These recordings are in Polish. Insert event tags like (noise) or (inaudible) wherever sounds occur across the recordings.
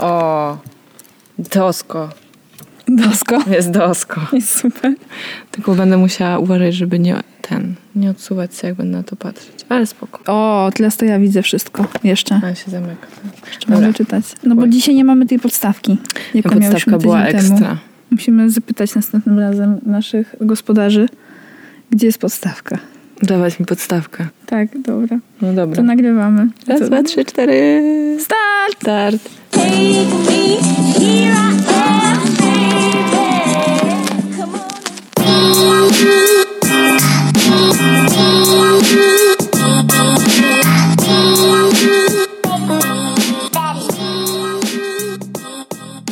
O, dosko. Dosko. Jest dosko. (laughs) Jest super. Tylko będę musiała uważać, żeby nie ten, nie odsuwać się, jak będę na to patrzeć. Ale spoko. O, tyle to ja widzę wszystko jeszcze. Ale się zamyka. Jeszcze mogę czytać. No bo Oj. dzisiaj nie mamy tej podstawki. Jaką miałyśmy Podstawka była temu. ekstra. Musimy zapytać następnym razem naszych gospodarzy, gdzie jest podstawka. Dawać mi podstawkę. Tak, dobra. No To dobra. nagrywamy. Raz, To- dwa, trzy, cztery. Start! Start. Take me, here I am, baby. Come on.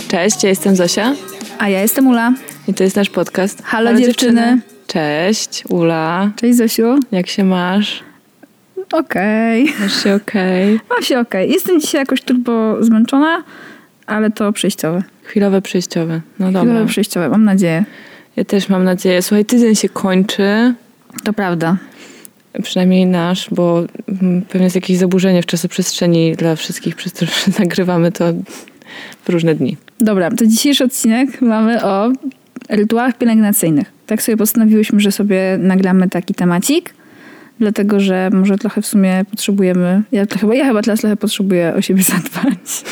Cześć, ja jestem Zosia A ja jestem Ula. i to jest nasz podcast. Halo, dziewczyny. Cześć, Ula. Cześć Zosiu. Jak się masz? Okej. Masz się okej? Mam się okej. Jestem dzisiaj jakoś turbo zmęczona, ale to przejściowe. Chwilowe przejściowe. No dobra. Chwilowe przejściowe, mam nadzieję. Ja też mam nadzieję. Słuchaj, tydzień się kończy. To prawda. Przynajmniej nasz, bo mm, pewnie jest jakieś zaburzenie w czasoprzestrzeni dla wszystkich, przez to, że (laughs) nagrywamy to w różne dni. Dobra, to dzisiejszy odcinek mamy o rytuałach pielęgnacyjnych. Tak sobie postanowiłyśmy, że sobie nagramy taki temacik, dlatego że może trochę w sumie potrzebujemy, ja, chyba, ja chyba teraz trochę potrzebuję o siebie (laughs) zadbać.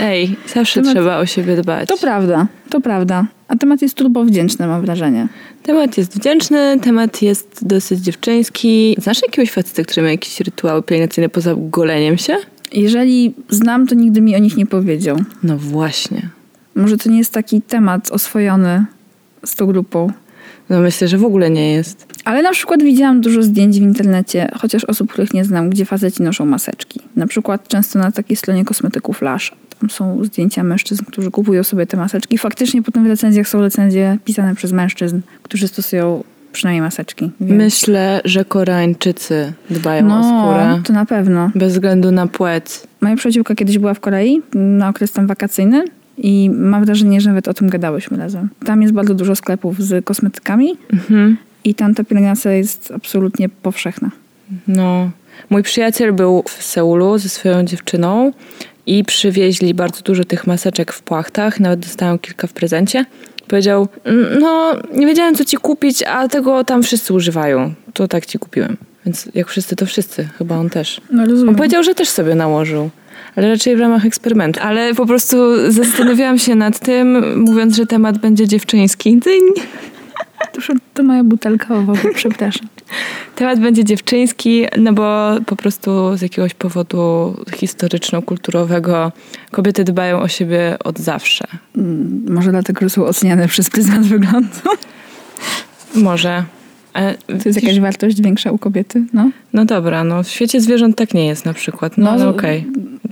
Ej, zawsze Temat- trzeba o siebie dbać. To prawda, to prawda. A temat jest turbo wdzięczny, mam wrażenie. Temat jest wdzięczny, temat jest dosyć dziewczyński. Znasz jakiegoś faceta, który ma jakieś rytuały pielęgnacyjne poza goleniem się? Jeżeli znam, to nigdy mi o nich nie powiedział. No właśnie. Może to nie jest taki temat oswojony z tą grupą. No myślę, że w ogóle nie jest. Ale na przykład widziałam dużo zdjęć w internecie, chociaż osób, których nie znam, gdzie faceci noszą maseczki. Na przykład często na takiej stronie kosmetyków Lash. Tam są zdjęcia mężczyzn, którzy kupują sobie te maseczki. Faktycznie potem w recenzjach są recenzje pisane przez mężczyzn, którzy stosują przynajmniej maseczki. Więc... Myślę, że Koreańczycy dbają o no, skórę. to na pewno. Bez względu na płeć. Moja przyjaciółka kiedyś była w Korei na okres tam wakacyjny i mam wrażenie, że nawet o tym gadałyśmy razem. Tam jest bardzo dużo sklepów z kosmetykami Mhm. i tam ta pielęgnacja jest absolutnie powszechna. No. Mój przyjaciel był w Seulu ze swoją dziewczyną i przywieźli bardzo dużo tych maseczek w płachtach. Nawet dostałam kilka w prezencie. Powiedział, "Mm, no nie wiedziałem co ci kupić, a tego tam wszyscy używają. To tak ci kupiłem. Więc jak wszyscy, to wszyscy. Chyba on też. No rozumiem. On powiedział, że też sobie nałożył. Ale raczej w ramach eksperymentu. Ale po prostu zastanawiałam się nad tym, mówiąc, że temat będzie dziewczyński. Dyń. To, to moja butelka owocu, (laughs) przepraszam. Temat będzie dziewczyński, no bo po prostu z jakiegoś powodu historyczno-kulturowego kobiety dbają o siebie od zawsze. Mm, Może dlatego, że są oceniane przez pryzmat wyglądu. Może. Ale To jest jakaś wartość większa u kobiety, no. No dobra, no w świecie zwierząt tak nie jest na przykład. No, No, okej.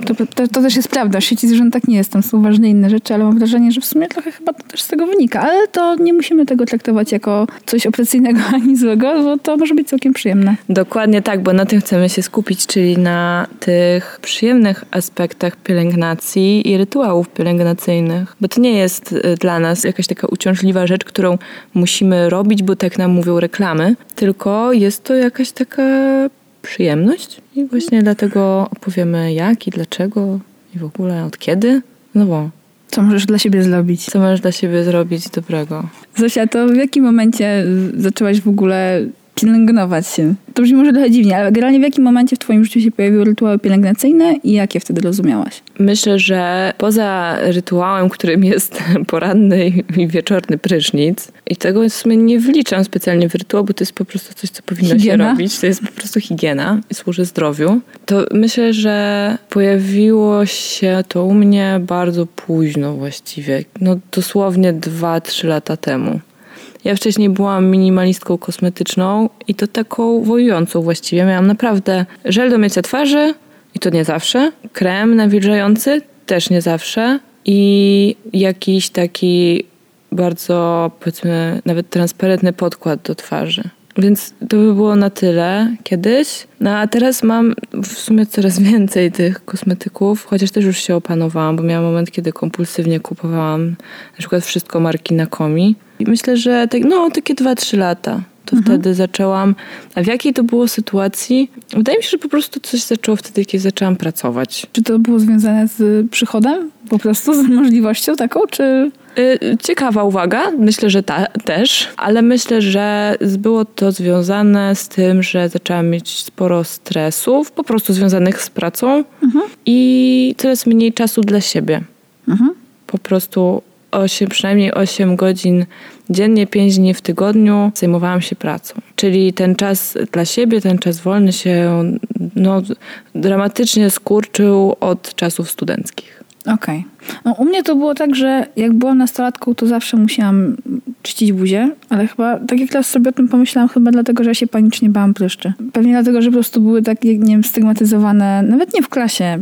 To, to, to też jest prawda. W sieci zwierząt tak nie jest. Tam są ważne inne rzeczy, ale mam wrażenie, że w sumie trochę chyba to też z tego wynika. Ale to nie musimy tego traktować jako coś opresyjnego (laughs) ani złego, bo to może być całkiem przyjemne. Dokładnie tak, bo na tym chcemy się skupić, czyli na tych przyjemnych aspektach pielęgnacji i rytuałów pielęgnacyjnych. Bo to nie jest y, dla nas jakaś taka uciążliwa rzecz, którą musimy robić, bo tak nam mówią reklamy, tylko jest to jakaś taka przyjemność i właśnie dlatego opowiemy jak i dlaczego i w ogóle od kiedy. No bo Co możesz dla siebie zrobić? co możesz dla siebie zrobić dobrego? Zosia, to w jakim momencie zaczęłaś w ogóle pielęgnować się? To brzmi może trochę dziwnie, ale generalnie w jakim momencie w twoim życiu się pojawiły rytuały pielęgnacyjne i jakie wtedy rozumiałaś? Myślę, że poza rytuałem, którym jest (laughs) poranny i wieczorny prysznic, i tego w sumie nie wliczam specjalnie w rytuał, bo to jest po prostu coś, co powinno Higiena? się robić. To jest po prostu higiena i służy zdrowiu. To myślę, że pojawiło się to u mnie bardzo późno właściwie. No dosłownie 2-3 lata temu. Ja wcześniej byłam minimalistką kosmetyczną i to taką wojującą właściwie. Miałam naprawdę żel do mycia twarzy i to nie zawsze, krem nawilżający też nie zawsze i jakiś taki bardzo powiedzmy nawet transparentny podkład do twarzy. Więc to by było na tyle kiedyś. No a teraz mam w sumie coraz (laughs) więcej tych kosmetyków, chociaż też już się opanowałam, bo miałam moment, kiedy kompulsywnie kupowałam na przykład wszystko marki Nakomi. I myślę, że tak, no takie 2-3 lata. to wtedy zaczęłam. A w jakiej to było sytuacji? Wydaje mi się, że po prostu coś zaczęło wtedy, kiedy zaczęłam pracować. Czy to było związane z przychodem? Po prostu z możliwością taką, czy... Y, Ciekawa uwaga, myślę, że ta, też, ale myślę, że było to związane z tym, że zaczęłam mieć sporo stresów, po prostu związanych z pracą i coraz mniej czasu dla siebie. Mhm. Po prostu 8, przynajmniej 8 godzin dziennie, 5 dni w tygodniu zajmowałam się pracą. Czyli ten czas dla siebie, ten czas wolny się no, dramatycznie skurczył od czasów studenckich. Okej. No, u mnie to było tak, że jak byłam nastolatką, to zawsze musiałam czyścić buzię, ale chyba, tak jak teraz sobie o tym pomyślałam, chyba dlatego, że ja się panicznie bałam pryszczy. Pewnie dlatego, że po prostu były takie, nie wiem, stygmatyzowane, nawet nie w klasie,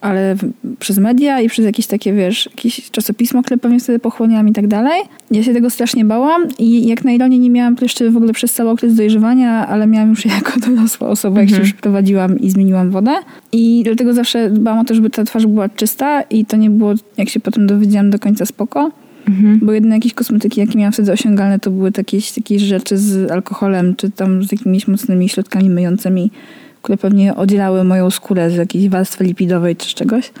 ale przez media i przez jakieś takie, wiesz, jakieś czasopismo, które pewnie wtedy pochłoniłam i tak dalej. Ja się tego strasznie bałam i jak na ironię nie miałam pryszczy w ogóle przez cały okres dojrzewania, ale miałam już (laughs) jako dorosła osoba, jak się już prowadziłam i zmieniłam wodę. I dlatego zawsze dbałam o to, żeby ta twarz była czysta i to nie było, jak się potem dowiedziałam, do końca spoko. Bo jedyne jakieś kosmetyki, jakie miałam wtedy osiągalne, to były takie, takie rzeczy z alkoholem, czy tam z jakimiś mocnymi środkami myjącymi, które pewnie oddzielały moją skórę z jakiejś warstwy lipidowej czy z czegoś.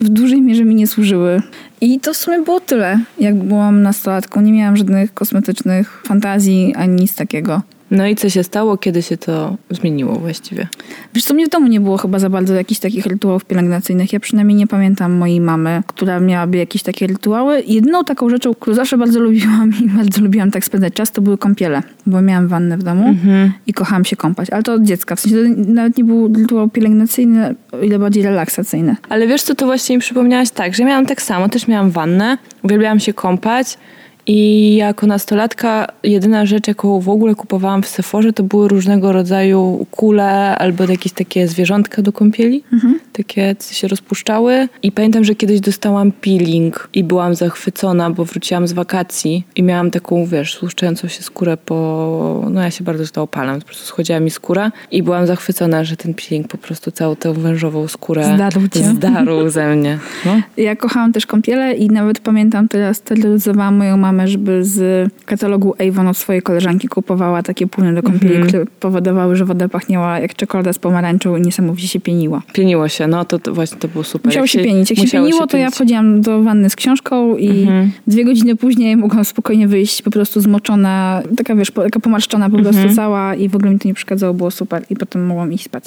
W dużej mierze mi nie służyły. I to w sumie było tyle, jak byłam nastolatką. Nie miałam żadnych kosmetycznych fantazji ani nic takiego. No i co się stało, kiedy się to zmieniło właściwie? Wiesz co, mnie w domu nie było chyba za bardzo jakichś takich rytuałów pielęgnacyjnych. Ja przynajmniej nie pamiętam mojej mamy, która miałaby jakieś takie rytuały. Jedyną taką rzeczą, którą zawsze bardzo lubiłam i bardzo lubiłam tak spędzać czas, to były kąpiele. Bo miałam wannę w domu i kochałam się kąpać. Ale to od dziecka. W sensie to nawet nie był rytuał pielęgnacyjny, o ile bardziej relaksacyjny. Ale wiesz co, to właśnie mi przypomniałaś tak, że miałam tak samo, też miałam wannę, uwielbiałam się kąpać i jako nastolatka jedyna rzecz, jaką w ogóle kupowałam w Sephorze, to były różnego rodzaju kule albo jakieś takie zwierzątka do kąpieli, takie co się rozpuszczały i pamiętam, że kiedyś dostałam peeling i byłam zachwycona, bo wróciłam z wakacji i miałam taką, wiesz, tłuszczającą się skórę po... no ja się bardzo źle opalam, po prostu schodziła mi skóra i byłam zachwycona, że ten peeling po prostu całą tę wężową skórę Zdarł cię. zdarł ze mnie. No. Ja kochałam też kąpiele i nawet pamiętam teraz terroryzowałam moją mamę, żeby z katalogu Avon od swojej koleżanki kupowała takie płyny do kąpieli, które powodowały, że woda pachniała jak czekolada z pomarańczą i niesamowicie się pieniła. Pieniło się, no to, to właśnie to było super. Musiało Jak się pienić. Jak się pieniło, to ja wchodziłam do wanny z książką i dwie godziny później mogłam spokojnie wyjść po prostu zmoczona, taka wiesz, taka pomarszczona po prostu cała i w ogóle mi to nie przeszkadzało, było super i potem mogłam iść spać.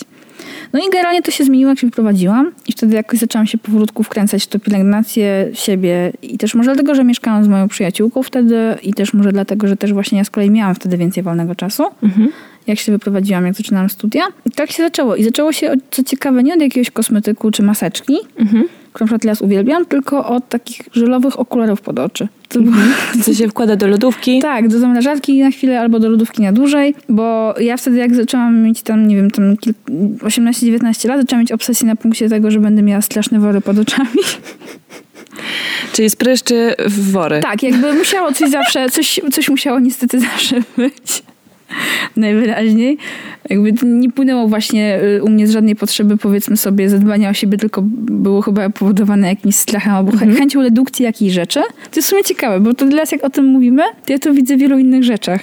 No i generalnie to się zmieniło, jak się wyprowadziłam i wtedy jakoś zaczęłam się powolutku wkręcać w to pielęgnację siebie i też może dlatego, że mieszkałam z moją przyjaciółką wtedy i też może dlatego, że też właśnie ja z kolei miałam wtedy więcej wolnego czasu. Jak się wyprowadziłam, jak zaczynałam studia. I tak się zaczęło. I zaczęło się, co ciekawe, nie od jakiegoś kosmetyku czy maseczki, którą na przykład teraz uwielbiam, tylko od takich żelowych okularów pod oczy. Było, Co się wkłada do lodówki. (laughs) tak, do zamrażarki na chwilę albo do lodówki na dłużej, bo ja wtedy jak zaczęłam mieć tam, nie wiem, tam kil- 18-19 lat, zaczęłam mieć obsesję na punkcie tego, że będę miała straszne wory pod oczami. (laughs) Czyli spryszczy w wory. Tak, jakby musiało coś zawsze, coś, coś musiało niestety zawsze być. (laughs) Najwyraźniej. Jakby nie płynęło właśnie y, u mnie z żadnej potrzeby, powiedzmy sobie, zadbania o siebie, tylko było chyba powodowane jakimś strachem albo chę- chęcią redukcji jakiejś rzeczy. To jest w sumie ciekawe, bo to teraz jak o tym mówimy, to ja to widzę w wielu innych rzeczach.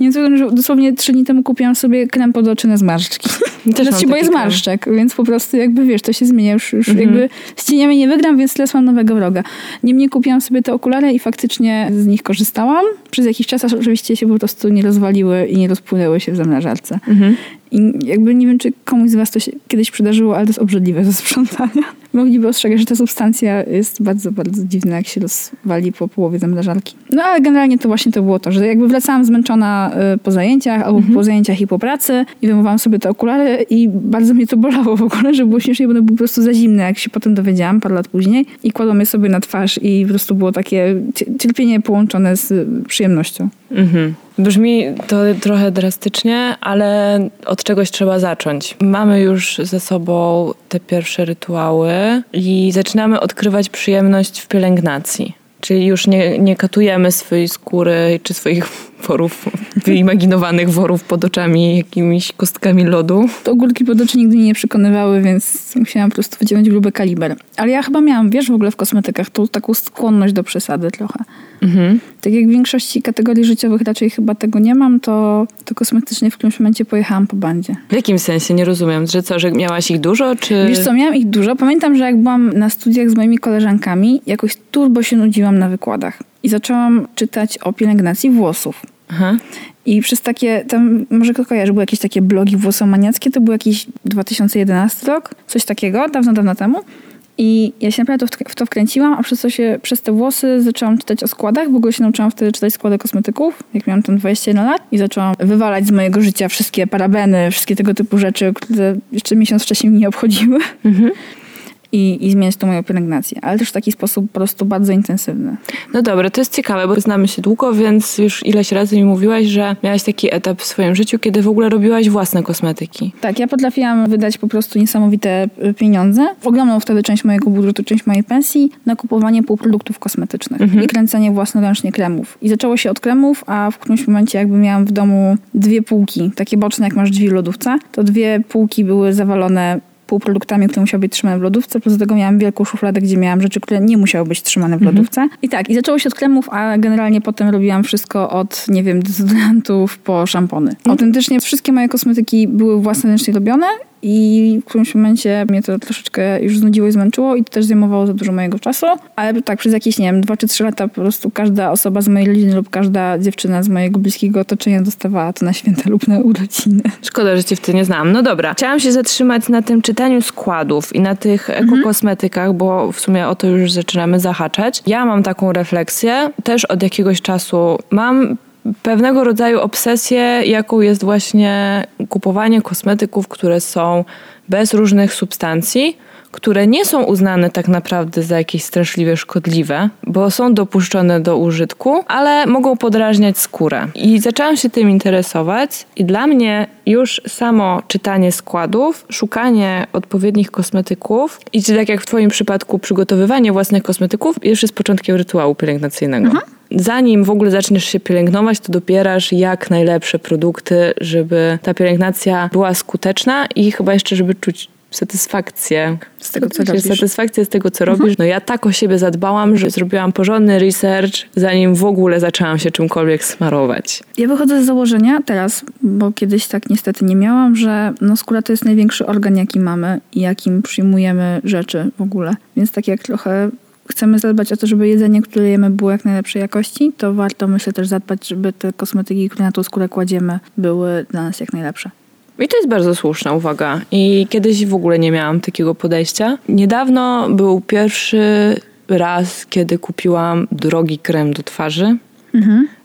Nie wiem, że dosłownie trzy dni temu kupiłam sobie krem pod oczy na zmarszczki. (laughs) Też Teraz się boję krem. zmarszczek, więc po prostu jakby wiesz, to się zmienia już, już jakby z cieniami nie wygram, więc teraz mam nowego wroga. Niemniej kupiłam sobie te okulary i faktycznie z nich korzystałam. Przez jakiś czas oczywiście się po prostu nie rozwaliły i nie rozpłynęły się w zamrażarce. I jakby nie wiem, czy komuś z was to się kiedyś przydarzyło, ale to jest obrzydliwe ze sprzątania. (laughs) Mogliby ostrzegać, że ta substancja jest bardzo, bardzo dziwna, jak się rozwali po połowie zamrażarki. No ale generalnie to właśnie to było to, że jakby wracałam zmęczona y, po zajęciach albo po zajęciach i po pracy i wyjmowałam sobie te okulary i bardzo mnie to bolało w ogóle, że było śmiesznie, bo one były po prostu za zimne, jak się potem dowiedziałam parę lat później i kładłam je sobie na twarz i po prostu było takie cie- cierpienie połączone z przyjemnością. Mhm. Brzmi to trochę drastycznie, ale od czegoś trzeba zacząć. Mamy już ze sobą te pierwsze rytuały i zaczynamy odkrywać przyjemność w pielęgnacji. Czyli już nie, nie katujemy swojej skóry czy swoich worów, wyimaginowanych worów pod oczami, jakimiś kostkami lodu. Ogórki pod oczy nigdy mnie nie przekonywały, więc musiałam po prostu wyciągnąć gruby kaliber. Ale ja chyba miałam, wiesz, w ogóle w kosmetykach tą taką skłonność do przesady trochę. Mhm. Tak jak w większości kategorii życiowych raczej chyba tego nie mam, to, to kosmetycznie w którymś momencie pojechałam po bandzie. W jakim sensie? Nie rozumiem. Że co, że miałaś ich dużo, czy... Wiesz co, miałam ich dużo. Pamiętam, że jak byłam na studiach z moimi koleżankami, jakoś turbo się nudziłam na wykładach. I zaczęłam czytać o pielęgnacji włosów. Aha. I przez takie, tam może kto kojarzy, były jakieś takie blogi włosomaniackie, to był jakiś 2011 rok, coś takiego, dawno, dawno temu. I ja się naprawdę w- to wkręciłam, a przez to się, przez te włosy zaczęłam czytać o składach. W ogóle się nauczyłam wtedy czytać składy kosmetyków, jak miałam tam 21 lat. I zaczęłam wywalać z mojego życia wszystkie parabeny, wszystkie tego typu rzeczy, które jeszcze miesiąc wcześniej mnie nie obchodziły. I, I zmieniać tą moją pielęgnację. Ale też w taki sposób po prostu bardzo intensywny. No dobra, to jest ciekawe, bo znamy się długo, więc już ileś razy mi mówiłaś, że miałaś taki etap w swoim życiu, kiedy w ogóle robiłaś własne kosmetyki. Tak, ja potrafiłam wydać po prostu niesamowite y, pieniądze. Ogromną wtedy część mojego budżetu, część mojej pensji na kupowanie półproduktów kosmetycznych i kręcenie własnoręcznie kremów. I zaczęło się od kremów, a w którymś momencie jakby miałam w domu dwie półki, takie boczne jak masz drzwi w lodówce, to dwie półki były zawalone półproduktami, które musiały być trzymane w lodówce, plus do tego miałam wielką szufladę, gdzie miałam rzeczy, które nie musiały być trzymane w lodówce. I tak, i zaczęło się od kremów, a generalnie potem robiłam wszystko od, nie wiem, dezodorantów po szampony. Autentycznie wszystkie moje kosmetyki były własnoręcznie robione i w którymś momencie mnie to troszeczkę już znudziło i zmęczyło i to też zajmowało za dużo mojego czasu. Ale tak przez jakieś, nie wiem, dwa czy trzy lata po prostu każda osoba z mojej rodziny lub każda dziewczyna z mojego bliskiego otoczenia dostawała to na święta lub na urodziny. Szkoda, że cię w tym nie znam. No dobra, chciałam się zatrzymać na tym czytaniu składów i na tych ekokosmetykach, bo w sumie o to już zaczynamy zahaczać. Ja mam taką refleksję, też od jakiegoś czasu mam pewnego rodzaju obsesję, jaką jest właśnie kupowanie kosmetyków, które są bez różnych substancji, które nie są uznane tak naprawdę za jakieś straszliwie szkodliwe, bo są dopuszczone do użytku, ale mogą podrażniać skórę. I zaczęłam się tym interesować i dla mnie już samo czytanie składów, szukanie odpowiednich kosmetyków i czy tak jak w twoim przypadku przygotowywanie własnych kosmetyków już jest początkiem rytuału pielęgnacyjnego. Zanim w ogóle zaczniesz się pielęgnować, to dopierasz jak najlepsze produkty, żeby ta pielęgnacja była skuteczna i chyba jeszcze, żeby czuć satysfakcję Z tego, co robisz. Satysfakcję z tego, co robisz. No ja tak o siebie zadbałam, że zrobiłam porządny research, zanim w ogóle zaczęłam się czymkolwiek smarować. Ja wychodzę z założenia teraz, bo kiedyś tak niestety nie miałam, że no skóra to jest największy organ, jaki mamy i jakim przyjmujemy rzeczy w ogóle. Więc tak jak trochę chcemy zadbać o to, żeby jedzenie, które jemy było jak najlepszej jakości, to warto myślę też zadbać, żeby te kosmetyki, które na tą skórę kładziemy, były dla nas jak najlepsze. I to jest bardzo słuszna uwaga. I kiedyś w ogóle nie miałam takiego podejścia. Niedawno był pierwszy raz, kiedy kupiłam drogi krem do twarzy.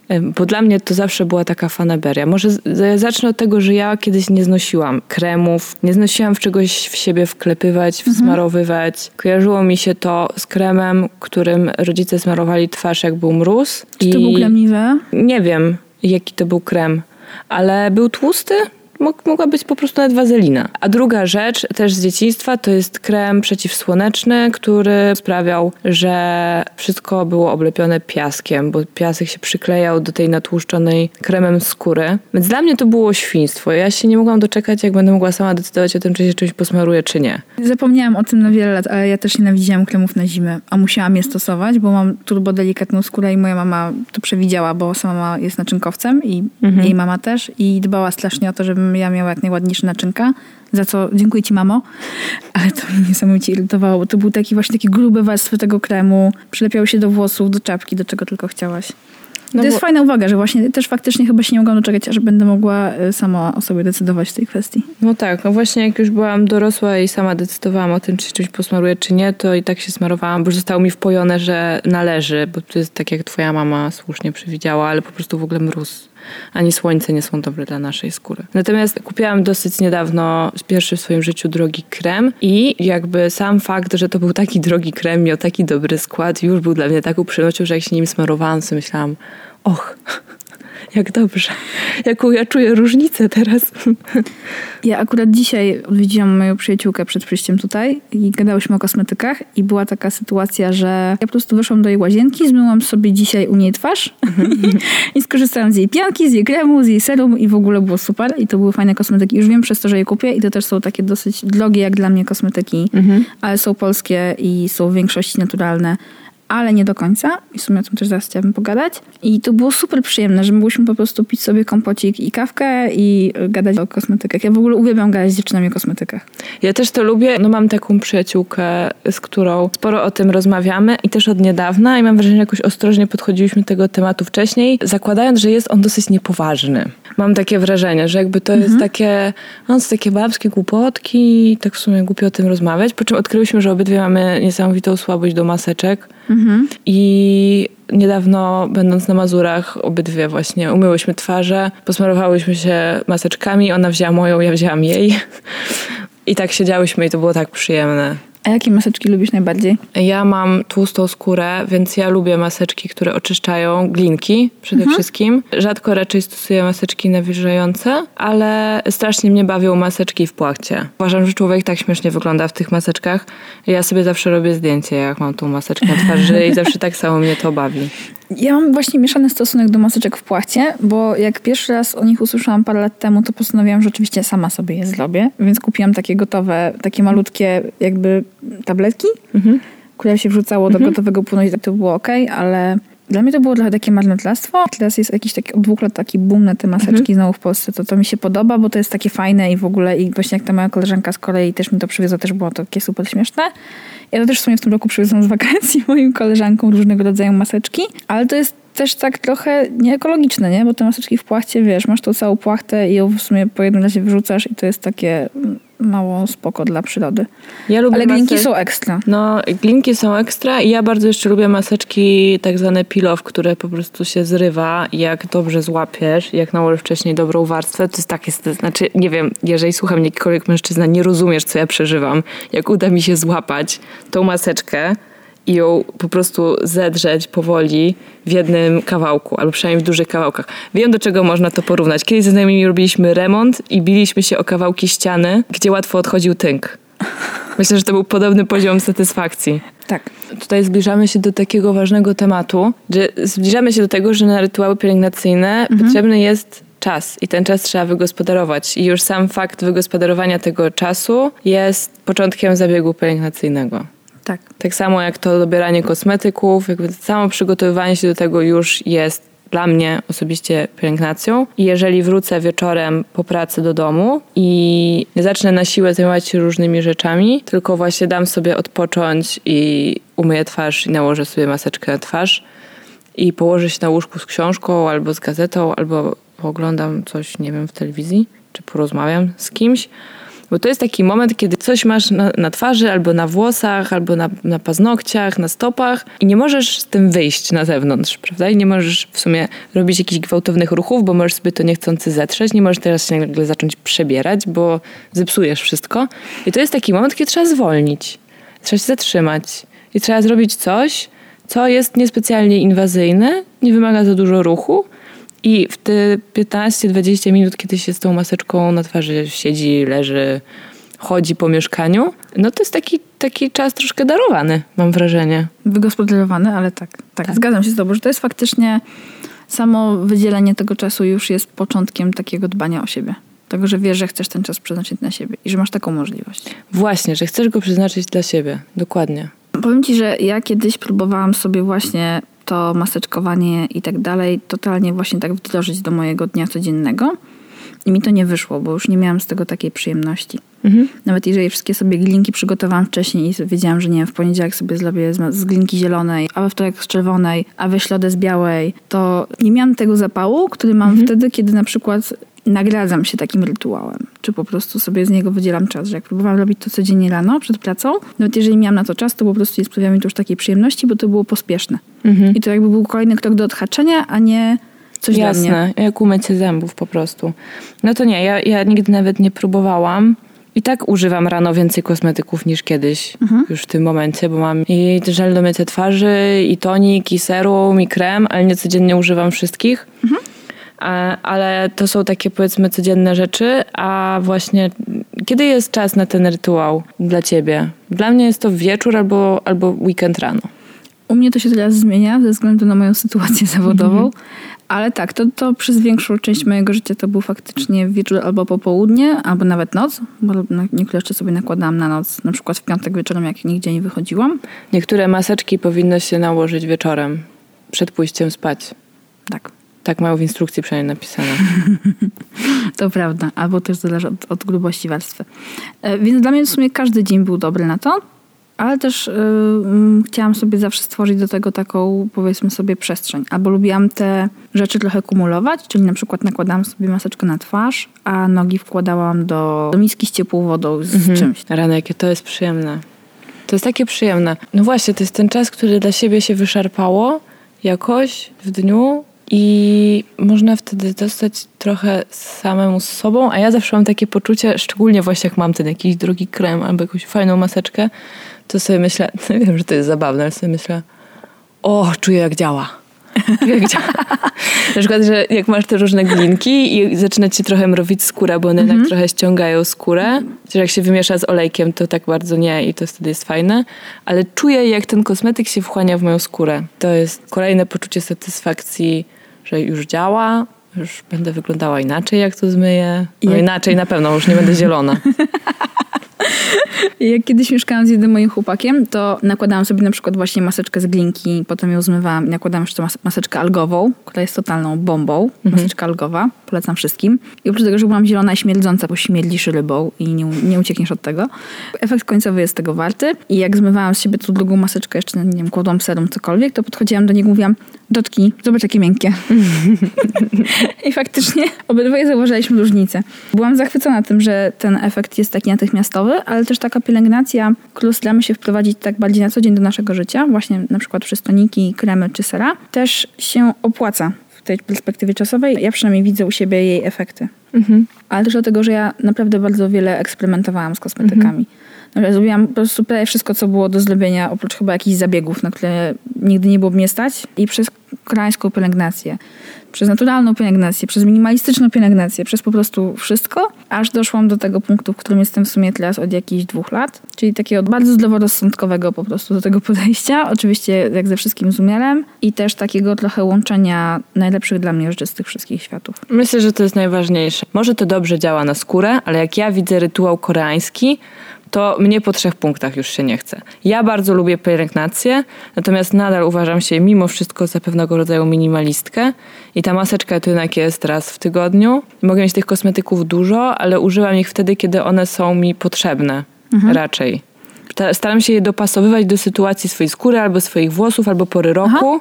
Em, Bo dla mnie to zawsze była taka fanaberia. Może zacznę od tego, że ja kiedyś nie znosiłam kremów, nie znosiłam w czegoś w siebie wklepywać, wsmarowywać. Kojarzyło mi się to z kremem, którym rodzice smarowali twarz, jak był mróz. Czy to był krem Nivea? Nie wiem, jaki to był krem, ale był tłusty. Mog- Mogła być po prostu nawet wazelina. A druga rzecz, też z dzieciństwa, to jest krem przeciwsłoneczny, który sprawiał, że wszystko było oblepione piaskiem, bo piasek się przyklejał do tej natłuszczonej kremem skóry. Więc dla mnie to było świństwo. Ja się nie mogłam doczekać, jak będę mogła sama decydować o tym, czy się czymś posmaruję, czy nie. Zapomniałam o tym na wiele lat, ale ja też nienawidziłam kremów na zimę, a musiałam je stosować, bo mam turbo delikatną skórę i moja mama to przewidziała, bo sama jest naczynkowcem i jej mama też i dbała strasznie o to, żebym ja miała jak najładniejsze naczynka, za co dziękuję ci mamo, ale to mnie niesamowicie irytowało, bo to był taki właśnie takie grube warstwy tego kremu, przylepiały się do włosów, do czapki, do czego tylko chciałaś. No to jest bo- fajna uwaga, że właśnie też faktycznie chyba się nie mogłam doczekać, aż będę mogła y, sama o sobie decydować w tej kwestii. No tak, no właśnie jak już byłam dorosła i sama decydowałam o tym, czy czymś posmaruję, czy nie, to i tak się smarowałam, bo już zostało mi wpojone, że należy, bo to jest tak jak twoja mama słusznie przewidziała, ale po prostu w ogóle mróz ani słońce nie są dobre dla naszej skóry. Natomiast kupiłam dosyć niedawno pierwszy w swoim życiu drogi krem i jakby sam fakt, że to był taki drogi krem, miał taki dobry skład, już był dla mnie taką przyjemnością, że jak się nim smarowałam, to myślałam, och, Jak dobrze. Jaką ja czuję różnicę teraz. Ja akurat dzisiaj odwiedziłam moją przyjaciółkę przed przyjściem tutaj i gadałyśmy o kosmetykach i była taka sytuacja, że ja po prostu wyszłam do jej łazienki, zmyłam sobie dzisiaj u niej twarz (laughs) i skorzystałam z jej pianki, z jej kremu, z jej serum i w ogóle było super i to były fajne kosmetyki. Już wiem przez to, że je kupię i to też są takie dosyć drogie jak dla mnie kosmetyki, ale są polskie i są w większości naturalne. Ale nie do końca. I w sumie o tym też zaraz chciałabym pogadać. I to było super przyjemne, że mogłyśmy po prostu pić sobie kompocik i kawkę i gadać o kosmetykach. Ja w ogóle uwielbiam gadać z dziewczynami o kosmetykach. Ja też to lubię. No mam taką przyjaciółkę, z którą sporo o tym rozmawiamy i też od niedawna i mam wrażenie, że jakoś ostrożnie podchodziliśmy do tego tematu wcześniej, zakładając, że jest on dosyć niepoważny. Mam takie wrażenie, że jakby to jest takie, no to takie babskie głupotki, tak w sumie głupio o tym rozmawiać, po czym odkryliśmy, że obydwie mamy niesamowitą słabość do maseczek i niedawno będąc na Mazurach obydwie właśnie umyłyśmy twarze, posmarowałyśmy się maseczkami, ona wzięła moją, ja wzięłam jej (laughs) i tak siedziałyśmy i to było tak przyjemne. A jakie maseczki lubisz najbardziej? Ja mam tłustą skórę, więc ja lubię maseczki, które oczyszczają glinki przede wszystkim. Rzadko raczej stosuję maseczki nawilżające, ale strasznie mnie bawią maseczki w płachcie. Uważam, że człowiek tak śmiesznie wygląda w tych maseczkach. Ja sobie zawsze robię zdjęcie, jak mam tą maseczkę na twarzy i zawsze tak samo mnie to bawi. Ja mam właśnie mieszany stosunek do maseczek w płachcie, bo jak pierwszy raz o nich usłyszałam parę lat temu, to postanowiłam, że oczywiście sama sobie je zrobię, więc kupiłam takie gotowe, takie malutkie jakby tabletki, które się wrzucało do gotowego płynu i to było ok, ale dla mnie to było trochę takie marnotrawstwo. Teraz jest jakiś taki od dwóch lat taki boom na te maseczki znowu w Polsce, to to mi się podoba, bo to jest takie fajne i w ogóle i właśnie jak ta moja koleżanka z Korei też mi to przywiozła, też było to takie super śmieszne. Ja to też w sumie w tym roku przywiozłam z wakacji (laughs) moim koleżankom różnego rodzaju maseczki, ale to jest też tak trochę nieekologiczne, nie? Bo te maseczki w płachcie, wiesz, masz tą całą płachtę i ją w sumie po jednym razie wyrzucasz i to jest takie mm, mało spoko dla przyrody. Ja lubię Ale glinki masy- są ekstra. No, glinki są ekstra i ja bardzo jeszcze lubię maseczki tak zwane peel-off, które po prostu się zrywa jak dobrze złapiesz, jak nałożysz wcześniej dobrą warstwę, to jest takie, to znaczy, nie wiem, jeżeli słucham jakikolwiek mężczyzna, nie rozumiesz, co ja przeżywam. Jak uda mi się złapać tą maseczkę i ją po prostu zedrzeć powoli w jednym kawałku, albo przynajmniej w dużych kawałkach. Wiem, do czego można to porównać. Kiedyś ze znajomymi robiliśmy remont i biliśmy się o kawałki ściany, gdzie łatwo odchodził tynk. Myślę, że to był podobny poziom satysfakcji. Tak. Tutaj zbliżamy się do takiego ważnego tematu, że zbliżamy się do tego, że na rytuały pielęgnacyjne potrzebny jest czas i ten czas trzeba wygospodarować. I już sam fakt wygospodarowania tego czasu jest początkiem zabiegu pielęgnacyjnego. Tak. Tak samo jak to dobieranie kosmetyków, jakby samo przygotowywanie się do tego już jest dla mnie osobiście pielęgnacją. I jeżeli wrócę wieczorem po pracy do domu i nie zacznę na siłę zajmować się różnymi rzeczami, tylko właśnie dam sobie odpocząć i umyję twarz i nałożę sobie maseczkę na twarz i położę się na łóżku z książką albo z gazetą, albo oglądam coś, nie wiem, w telewizji, czy porozmawiam z kimś, bo to jest taki moment, kiedy coś masz na, na twarzy, albo na włosach, albo na, na paznokciach, na stopach i nie możesz z tym wyjść na zewnątrz, prawda? I nie możesz w sumie robić jakichś gwałtownych ruchów, bo możesz sobie to niechcący zetrzeć, nie możesz teraz się nagle zacząć przebierać, bo zepsujesz wszystko. I to jest taki moment, kiedy trzeba zwolnić. Trzeba się zatrzymać i trzeba zrobić coś, co jest niespecjalnie inwazyjne, nie wymaga za dużo ruchu, i w te 15-20 minut, kiedy się z tą maseczką na twarzy siedzi, leży, chodzi po mieszkaniu, no to jest taki, taki czas troszkę darowany, mam wrażenie. Wygospodarowany, ale tak, tak. Zgadzam się z tobą, że to jest faktycznie samo wydzielenie tego czasu już jest początkiem takiego dbania o siebie. Tego, że wiesz, że chcesz ten czas przeznaczyć na siebie i że masz taką możliwość. Właśnie, że chcesz go przeznaczyć dla siebie. Dokładnie. Powiem ci, że ja kiedyś próbowałam sobie właśnie to maseczkowanie i tak dalej totalnie właśnie tak wdrożyć do mojego dnia codziennego. I mi to nie wyszło, bo już nie miałam z tego takiej przyjemności. Nawet jeżeli wszystkie sobie glinki przygotowałam wcześniej i wiedziałam, że nie wiem, w poniedziałek sobie zrobię z, z glinki zielonej, a we wtorek z czerwonej, a we środę z białej, to nie miałam tego zapału, który mam wtedy, kiedy na przykład nagradzam się takim rytuałem. Czy po prostu sobie z niego wydzielam czas, że jak próbowałam robić to codziennie rano przed pracą, nawet jeżeli miałam na to czas, to po prostu nie sprawiało mi to już takiej przyjemności, bo to było pospieszne. I to jakby był kolejny krok do odhaczenia, a nie coś dla mnie. Jasne, jak umycie zębów po prostu. No to nie, ja, ja nigdy nawet nie próbowałam. I tak używam rano więcej kosmetyków niż kiedyś już w tym momencie, bo mam i żel do mycia twarzy, i tonik, i serum, i krem, ale nie codziennie używam wszystkich. A- ale to są takie powiedzmy codzienne rzeczy, a właśnie kiedy jest czas na ten rytuał dla ciebie? Dla mnie jest to wieczór albo, albo weekend rano. U mnie to się teraz zmienia ze względu na moją sytuację (laughs) zawodową, ale tak, to, to przez większą część mojego życia to był faktycznie wieczór albo popołudnie, albo nawet noc, bo niektóre jeszcze sobie nakładałam na noc, na przykład w piątek wieczorem, jak nigdzie nie wychodziłam. Niektóre maseczki powinno się nałożyć wieczorem, przed pójściem spać. Tak, Tak mają w instrukcji przynajmniej napisane. (laughs) to prawda, albo też zależy od, od grubości warstwy. E, Więc dla mnie w sumie każdy dzień był dobry na to, ale też y, chciałam sobie zawsze stworzyć do tego taką, powiedzmy sobie, przestrzeń. Albo lubiłam te rzeczy trochę kumulować, czyli na przykład nakładałam sobie maseczkę na twarz, a nogi wkładałam do, do miski z ciepłą wodą z czymś. Rano, jakie to jest przyjemne. To jest takie przyjemne. No właśnie, to jest ten czas, który dla siebie się wyszarpało jakoś w dniu i można wtedy dostać trochę samemu z sobą, a ja zawsze mam takie poczucie, szczególnie właśnie jak mam ten jakiś drogi krem albo jakąś fajną maseczkę, to sobie myślę, (laughs) no wiem, że to jest zabawne, ale sobie myślę, o, czuję jak działa. (laughs) Jak działa. Na przykład, że jak masz te różne glinki i zaczyna ci trochę mrowić skóra, bo one tak trochę ściągają skórę. Chociaż jak się wymiesza z olejkiem, to tak bardzo nie i to wtedy jest fajne. Ale czuję, jak ten kosmetyk się wchłania w moją skórę. To jest kolejne poczucie satysfakcji, że już działa, już będę wyglądała inaczej, jak to zmyję. No Jak- inaczej na pewno, już nie będę zielona. (laughs) Jak kiedyś mieszkałam z jednym moim chłopakiem, to nakładałam sobie na przykład właśnie maseczkę z glinki, potem ją zmywałam i nakładałam jeszcze mas- maseczkę algową, która jest totalną bombą. Maseczka algowa, polecam wszystkim. I oprócz tego, że byłam zielona i śmierdząca, bo śmierdzisz rybą i nie, nie uciekniesz od tego. Efekt końcowy jest tego warty. I jak zmywałam z siebie tą drugą maseczkę, jeszcze nie wiem, kładłam serum, cokolwiek, to podchodziłam do niego i mówiłam, dotknij, zobacz jakie miękkie. (laughs) I faktycznie obydwoje zauważyliśmy różnicę. Byłam zachwycona tym, że ten efekt jest taki natychmiastowy, ale też taka pielęgnacja, którą staramy się wprowadzić tak bardziej na co dzień do naszego życia, właśnie na przykład przez toniki, kremy czy sera, też się opłaca w tej perspektywie czasowej. Ja przynajmniej widzę u siebie jej efekty. Ale też dlatego, że ja naprawdę bardzo wiele eksperymentowałam z kosmetykami. No, Zrobiłam po prostu prawie wszystko, co było do zrobienia, oprócz chyba jakichś zabiegów, na które nigdy nie było mnie stać. I przez koreańską pielęgnację, przez naturalną pielęgnację, przez minimalistyczną pielęgnację, przez po prostu wszystko, aż doszłam do tego punktu, w którym jestem w sumie teraz od jakichś dwóch lat. Czyli takiego bardzo zdroworozsądkowego po prostu do tego (laughs) podejścia. Oczywiście jak ze wszystkim z umiarem i też takiego trochę łączenia najlepszych dla mnie rzeczy z tych wszystkich światów. Myślę, że to jest najważniejsze. Może to dobrze działa na skórę, ale jak ja widzę rytuał koreański, to mnie po trzech punktach już się nie chce. Ja bardzo lubię pielęgnację, natomiast nadal uważam się mimo wszystko za pewnego rodzaju minimalistkę i ta maseczka to jednak jest raz w tygodniu. Mogę mieć tych kosmetyków dużo, ale używam ich wtedy, kiedy one są mi potrzebne raczej. Ta- Staram się je dopasowywać do sytuacji swojej skóry, albo swoich włosów, albo pory roku.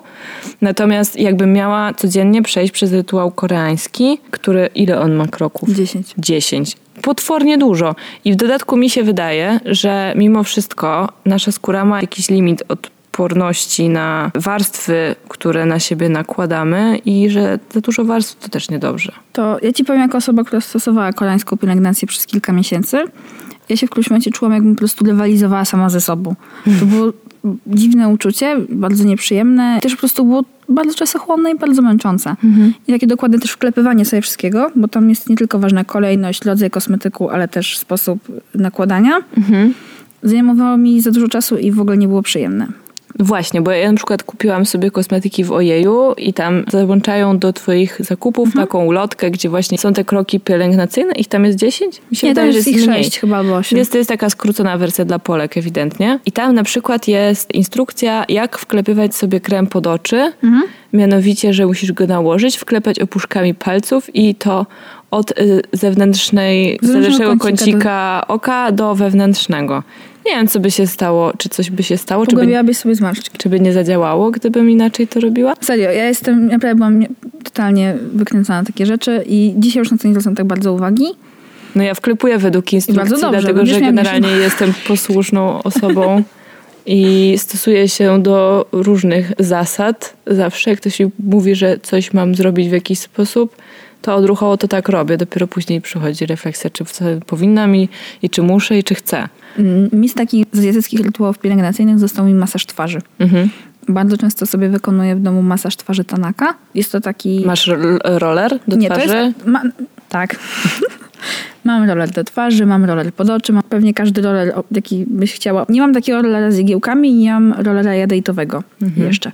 Natomiast jakbym miała codziennie przejść przez rytuał koreański, który ile on ma kroków? Dziesięć. 10. Potwornie dużo. I w dodatku mi się wydaje, że mimo wszystko nasza skóra ma jakiś limit odporności na warstwy, które na siebie nakładamy i że za dużo warstw to też niedobrze. To ja ci powiem jako osoba, która stosowała koreańską pielęgnację przez kilka miesięcy. Ja się w którymś momencie czułam, jakbym po prostu rywalizowała sama ze sobą. To było dziwne uczucie, bardzo nieprzyjemne. Też po prostu było bardzo czasochłonne i bardzo męczące. I takie dokładne też wklepywanie sobie wszystkiego, bo tam jest nie tylko ważna kolejność, rodzaj kosmetyku, ale też sposób nakładania. Zajmowało mi za dużo czasu i w ogóle nie było przyjemne. Właśnie, bo ja na przykład kupiłam sobie kosmetyki w Ojeju i tam załączają do twoich zakupów Mhm. taką ulotkę, gdzie właśnie są te kroki pielęgnacyjne. Ich tam jest 10? Mi się Nie, wydaje, tam że jest ich mniej. sześć chyba albo osiem. Jest, to jest taka skrócona wersja dla Polek ewidentnie. I tam na przykład jest instrukcja, jak wklepywać sobie krem pod oczy. Mhm. Mianowicie, że musisz go nałożyć, wklepać opuszkami palców i to od y, zewnętrznej, Zewnętrznego kącika kącika oka do wewnętrznego. Nie wiem, co by się stało, czy coś by się stało, Pogłębiałabyś sobie zmarszczki. czy by nie zadziałało, gdybym inaczej to robiła. Serio, ja jestem, naprawdę byłam nie- totalnie wykręcana na takie rzeczy i dzisiaj już na to nie zwracam tak bardzo uwagi. No ja wklepuję według instrukcji, dobrze, dlatego że generalnie miesiąc. jestem posłuszną osobą i stosuję się do różnych zasad. Zawsze jak ktoś mi mówi, że coś mam zrobić w jakiś sposób, to odruchowo to tak robię. Dopiero później przychodzi refleksja, czy powinnam i, i czy muszę i czy chcę. Mm, Mi z takich azjatyckich rytuałów pielęgnacyjnych został mi masaż twarzy. Mhm. bardzo często sobie wykonuję w domu masaż twarzy Tanaka. Jest to taki... Masz roller do Nie, twarzy? to jest... Ma, tak. (laughs) mam roller do twarzy, mam roller pod oczy, mam pewnie każdy roller, jaki byś chciała. Nie mam takiego rollera z igiełkami, nie mam rollera jadejtowego jeszcze.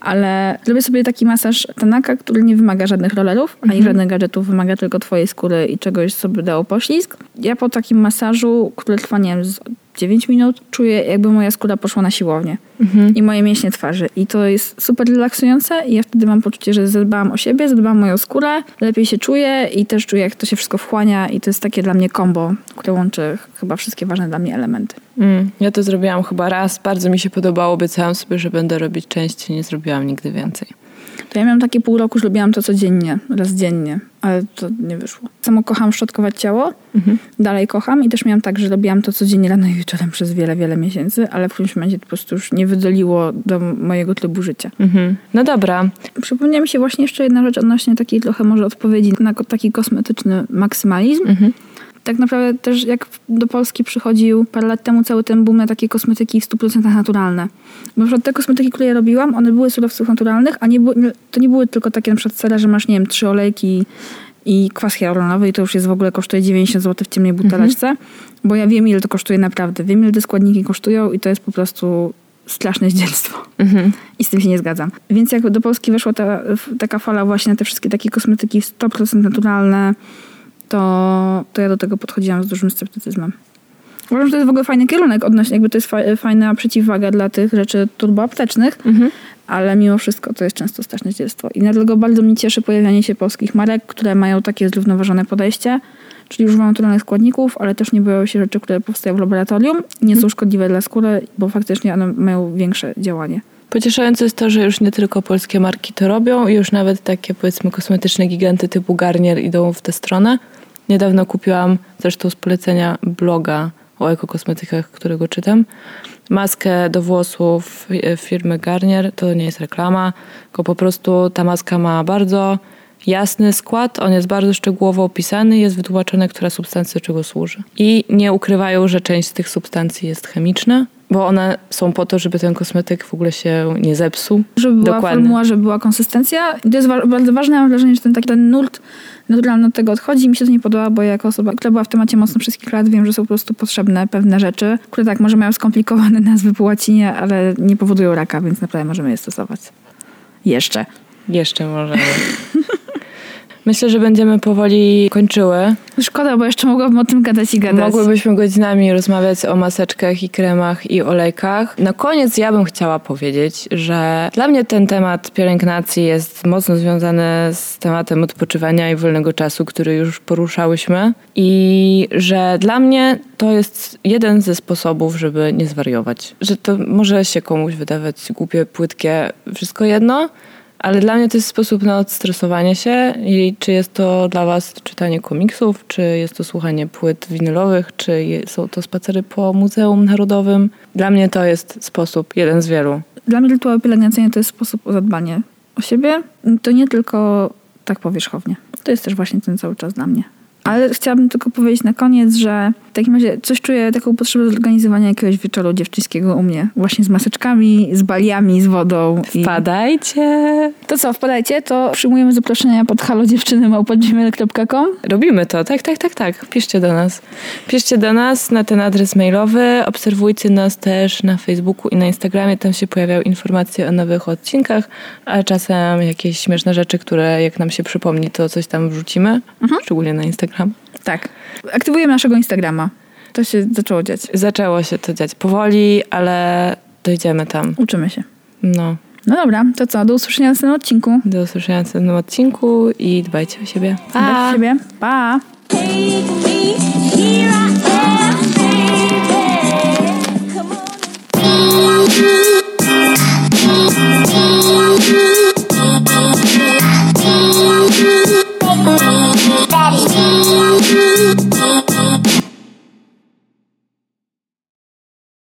Ale robię sobie taki masaż Tanaka, który nie wymaga żadnych rollerów, ani żadnych gadżetów, wymaga tylko twojej skóry i czegoś, co by dało poślizg. Ja po takim masażu, który trwa, nie wiem, z 9 minut, czuję jakby moja skóra poszła na siłownię i moje mięśnie twarzy. I to jest super relaksujące i ja wtedy mam poczucie, że zadbałam o siebie, zadbałam o moją skórę, lepiej się czuję i też czuję, jak to się wszystko wchłania i to jest takie dla mnie kombo, które łączy chyba wszystkie ważne dla mnie elementy. Mm, ja to zrobiłam chyba raz, bardzo mi się podobało, obiecałam sobie, że będę robić częściej, nie zrobiłam nigdy więcej. Ja miałam takie pół roku, że robiłam to codziennie, raz dziennie, ale to nie wyszło. Samo kocham szczotkować ciało, dalej kocham i też miałam tak, że robiłam to codziennie rano i wieczorem przez wiele, wiele miesięcy, ale w którymś momencie to po prostu już nie wydoliło do mojego trybu życia. Mhm. No dobra, Przypomniała mi się właśnie jeszcze jedna rzecz odnośnie takiej trochę może odpowiedzi na taki kosmetyczny maksymalizm. Tak naprawdę też jak do Polski przychodził parę lat temu cały ten boom na takie kosmetyki w 100% naturalne. Bo na przykład te kosmetyki, które ja robiłam, one były z surowców naturalnych, a nie to nie były tylko takie na przykład cele, że masz, nie wiem, trzy olejki i kwas hialuronowy i to już jest w ogóle kosztuje 90 zł w ciemnej buteleczce, bo ja wiem ile to kosztuje naprawdę, wiem ile te składniki kosztują i to jest po prostu straszne zdzielstwo. I z tym się nie zgadzam. Więc jak do Polski weszła ta, taka fala właśnie na te wszystkie takie kosmetyki 100% naturalne, to, to ja do tego podchodziłam z dużym sceptycyzmem. Uważam, że to jest w ogóle fajny kierunek, odnośnie, jakby to jest fa- fajna przeciwwaga dla tych rzeczy turboaptecznych, ale mimo wszystko to jest często straszne zdzielstwo. I dlatego bardzo mnie cieszy pojawianie się polskich marek, które mają takie zrównoważone podejście, czyli używają naturalnych składników, ale też nie boją się rzeczy, które powstają w laboratorium, nie są szkodliwe dla skóry, bo faktycznie one mają większe działanie. Pocieszające jest to, że już nie tylko polskie marki to robią i już nawet takie powiedzmy kosmetyczne giganty typu Garnier idą w tę stronę. Niedawno kupiłam zresztą z polecenia bloga o ekokosmetykach, którego czytam, maskę do włosów e, firmy Garnier. To nie jest reklama, tylko po prostu ta maska ma bardzo jasny skład, on jest bardzo szczegółowo opisany, jest wytłumaczone, która substancja czego służy. I nie ukrywają, że część z tych substancji jest chemiczna, bo one są po to, żeby ten kosmetyk w ogóle się nie zepsuł. Żeby była Dokładnie. formuła, żeby była konsystencja. I to jest wa- bardzo ważne. Mam wrażenie, że ten taki ten nurt naturalny od tego odchodzi. Mi się to nie podoba, bo ja jako osoba, która była w temacie mocno przez kilka lat, wiem, że są po prostu potrzebne pewne rzeczy, które tak, może mają skomplikowane (laughs) nazwy po łacinie, ale nie powodują raka, więc naprawdę możemy je stosować. Jeszcze. Jeszcze możemy. (laughs) Myślę, że będziemy powoli kończyły. Szkoda, bo jeszcze mogłabym o tym gadać i gadać. Mogłybyśmy godzinami rozmawiać o maseczkach i kremach i olejkach. Na koniec ja bym chciała powiedzieć, że dla mnie ten temat pielęgnacji jest mocno związany z tematem odpoczywania i wolnego czasu, który już poruszałyśmy. I że dla mnie to jest jeden ze sposobów, żeby nie zwariować. Że to może się komuś wydawać głupie, płytkie, wszystko jedno, ale dla mnie to jest sposób na odstresowanie się i czy jest to dla was czytanie komiksów, czy jest to słuchanie płyt winylowych, czy są to spacery po Muzeum Narodowym. Dla mnie to jest sposób, jeden z wielu. Dla mnie rytuały pielęgnacyjne to jest sposób o zadbanie o siebie. To nie tylko tak powierzchownie. To jest też właśnie ten cały czas dla mnie. Ale chciałabym tylko powiedzieć na koniec, że w takim razie coś czuję taką potrzebę zorganizowania jakiegoś wieczoru dziewczyńskiego u mnie. Właśnie z maseczkami, z baliami, z wodą. I... Wpadajcie! To co, wpadajcie, to przyjmujemy zaproszenia pod halodziewczyny.gmail.com Robimy to, tak, tak, tak, tak. Piszcie do nas. Piszcie do nas na ten adres mailowy. Obserwujcie nas też na Facebooku i na Instagramie. Tam się pojawiają informacje o nowych odcinkach, a czasem jakieś śmieszne rzeczy, które jak nam się przypomni, to coś tam wrzucimy. Szczególnie na Instagram. Tak. Aktywujemy naszego Instagrama. To się zaczęło dziać. Zaczęło się to dziać powoli, ale dojdziemy tam. Uczymy się. No. No dobra, to co? Do usłyszenia w następnym odcinku. Do usłyszenia w następnym odcinku i dbajcie o siebie. Pa! Dbajcie o siebie. Pa! Take me, you.